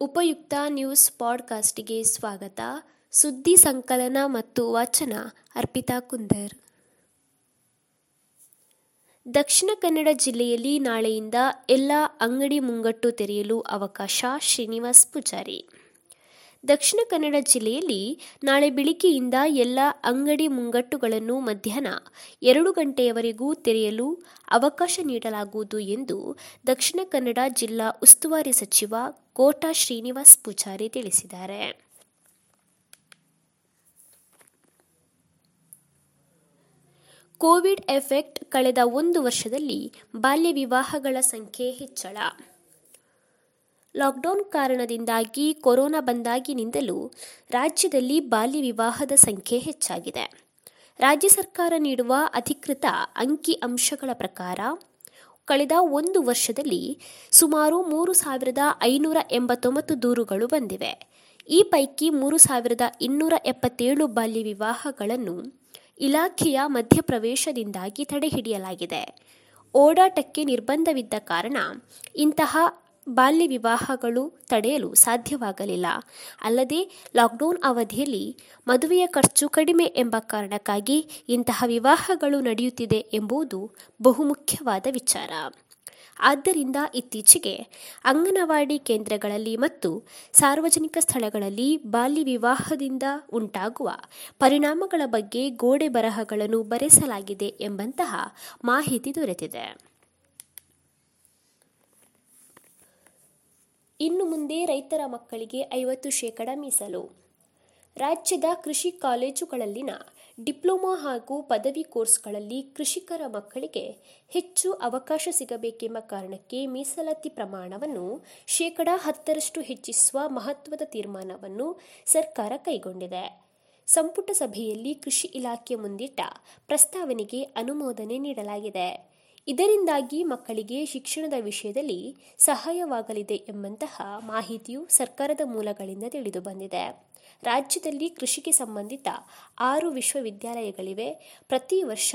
ಉಪಯುಕ್ತ ನ್ಯೂಸ್ ಪಾಡ್ಕಾಸ್ಟ್ಗೆ ಸ್ವಾಗತ. ಸುದ್ದಿ ಸಂಕಲನ ಮತ್ತು ವಾಚನ, ಅರ್ಪಿತಾ ಕುಂದರ್. ದಕ್ಷಿಣ ಕನ್ನಡ ಜಿಲ್ಲೆಯಲ್ಲಿ ನಾಳೆಯಿಂದ ಎಲ್ಲ ಅಂಗಡಿ ಮುಂಗಟ್ಟು ತೆರೆಯಲು ಅವಕಾಶ ಶ್ರೀನಿವಾಸ್ ಪೂಜಾರಿ. ದಕ್ಷಿಣ ಕನ್ನಡ ಜಿಲ್ಲೆಯಲ್ಲಿ ನಾಳೆ ಬೆಳಿಗ್ಗೆಯಿಂದ ಎಲ್ಲ ಅಂಗಡಿ ಮುಂಗಟ್ಟುಗಳನ್ನು ಮಧ್ಯಾಹ್ನ ಎರಡು ಗಂಟೆಯವರೆಗೂ ತೆರೆಯಲು ಅವಕಾಶ ನೀಡಲಾಗುವುದು ಎಂದು ದಕ್ಷಿಣ ಕನ್ನಡ ಜಿಲ್ಲಾ ಉಸ್ತುವಾರಿ ಸಚಿವ ಕೋಟಾ ಶ್ರೀನಿವಾಸ್ ಪೂಜಾರಿ ತಿಳಿಸಿದ್ದಾರೆ. ಕೋವಿಡ್ ಎಫೆಕ್ಟ್ ಕಳೆದ ಒಂದು ವರ್ಷದಲ್ಲಿ ಬಾಲ್ಯ ವಿವಾಹಗಳ ಸಂಖ್ಯೆ ಹೆಚ್ಚಳ. ಲಾಕ್ಡೌನ್ ಕಾರಣದಿಂದಾಗಿ ಕೊರೋನಾ ಬಂದಾಗಿನಿಂದಲೂ ರಾಜ್ಯದಲ್ಲಿ ಬಾಲ್ಯ ವಿವಾಹದ ಸಂಖ್ಯೆ ಹೆಚ್ಚಾಗಿದೆ. ರಾಜ್ಯ ಸರ್ಕಾರ ನೀಡುವ ಅಧಿಕೃತ ಅಂಕಿ ಅಂಶಗಳ ಪ್ರಕಾರ ಕಳೆದ ಒಂದು ವರ್ಷದಲ್ಲಿ ಸುಮಾರು ಮೂರು ಸಾವಿರದ ಐನೂರ ಎಂಬತ್ತೊಂಬತ್ತು ದೂರುಗಳು ಬಂದಿವೆ. ಈ ಪೈಕಿ ಮೂರು ಸಾವಿರದ ಇನ್ನೂರ ಎಪ್ಪತ್ತೇಳು ಬಾಲ್ಯ ವಿವಾಹಗಳನ್ನು ಇಲಾಖೆಯ ಮಧ್ಯಪ್ರವೇಶದಿಂದಾಗಿ ತಡೆಹಿಡಿಯಲಾಗಿದೆ. ಓಡಾಟಕ್ಕೆ ನಿರ್ಬಂಧವಿದ್ದ ಕಾರಣ ಇಂತಹ ಬಾಲ್ಯ ವಿವಾಹಗಳು ತಡೆಯಲು ಸಾಧ್ಯವಾಗಲಿಲ್ಲ. ಅಲ್ಲದೆ ಲಾಕ್ಡೌನ್ ಅವಧಿಯಲ್ಲಿ ಮದುವೆಯ ಖರ್ಚು ಕಡಿಮೆ ಎಂಬ ಕಾರಣಕ್ಕಾಗಿ ಇಂತಹ ವಿವಾಹಗಳು ನಡೆಯುತ್ತಿದೆ ಎಂಬುದು ಬಹುಮುಖ್ಯವಾದ ವಿಚಾರ. ಆದ್ದರಿಂದ ಇತ್ತೀಚೆಗೆ ಅಂಗನವಾಡಿ ಕೇಂದ್ರಗಳಲ್ಲಿ ಮತ್ತು ಸಾರ್ವಜನಿಕ ಸ್ಥಳಗಳಲ್ಲಿ ಬಾಲ್ಯ ವಿವಾಹದಿಂದ ಉಂಟಾಗುವ ಪರಿಣಾಮಗಳ ಬಗ್ಗೆ ಗೋಡೆ ಬರಹಗಳನ್ನು ಬರೆಸಲಾಗಿದೆ ಎಂಬಂತಹ ಮಾಹಿತಿ ದೊರೆತಿದೆ. ಇನ್ನು ಮುಂದೆ ರೈತರ ಮಕ್ಕಳಿಗೆ ಐವತ್ತು ಶೇಕಡ ಮೀಸಲು. ರಾಜ್ಯದ ಕೃಷಿ ಕಾಲೇಜುಗಳಲ್ಲಿನ ಡಿಪ್ಲೊಮಾ ಹಾಗೂ ಪದವಿ ಕೋರ್ಸ್ಗಳಲ್ಲಿ ಕೃಷಿಕರ ಮಕ್ಕಳಿಗೆ ಹೆಚ್ಚು ಅವಕಾಶ ಸಿಗಬೇಕೆಂಬ ಕಾರಣಕ್ಕೆ ಮೀಸಲಾತಿ ಪ್ರಮಾಣವನ್ನು ಶೇಕಡ ಹತ್ತರಷ್ಟು ಹೆಚ್ಚಿಸುವ ಮಹತ್ವದ ತೀರ್ಮಾನವನ್ನು ಸರ್ಕಾರ ಕೈಗೊಂಡಿದೆ. ಸಂಪುಟ ಸಭೆಯಲ್ಲಿ ಕೃಷಿ ಇಲಾಖೆ ಮುಂದಿಟ್ಟ ಪ್ರಸ್ತಾವನೆಗೆ ಅನುಮೋದನೆ ನೀಡಲಾಗಿದೆ. ಇದರಿಂದಾಗಿ ಮಕ್ಕಳಿಗೆ ಶಿಕ್ಷಣದ ವಿಷಯದಲ್ಲಿ ಸಹಾಯವಾಗಲಿದೆ ಎಂಬಂತಹ ಮಾಹಿತಿಯು ಸರ್ಕಾರದ ಮೂಲಗಳಿಂದ ತಿಳಿದು ಬಂದಿದೆ. ರಾಜ್ಯದಲ್ಲಿ ಕೃಷಿಗೆ ಸಂಬಂಧಿತ ಆರು ವಿಶ್ವವಿದ್ಯಾಲಯಗಳಿವೆ. ಪ್ರತಿ ವರ್ಷ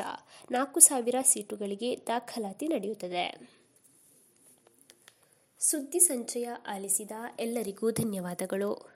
ನಾಲ್ಕು ಸಾವಿರ ಸೀಟುಗಳಿಗೆ ದಾಖಲಾತಿ ನಡೆಯುತ್ತದೆ. ಸುದ್ದಿ ಸಂಚಯ ಆಲಿಸಿದ ಎಲ್ಲರಿಗೂ ಧನ್ಯವಾದಗಳು.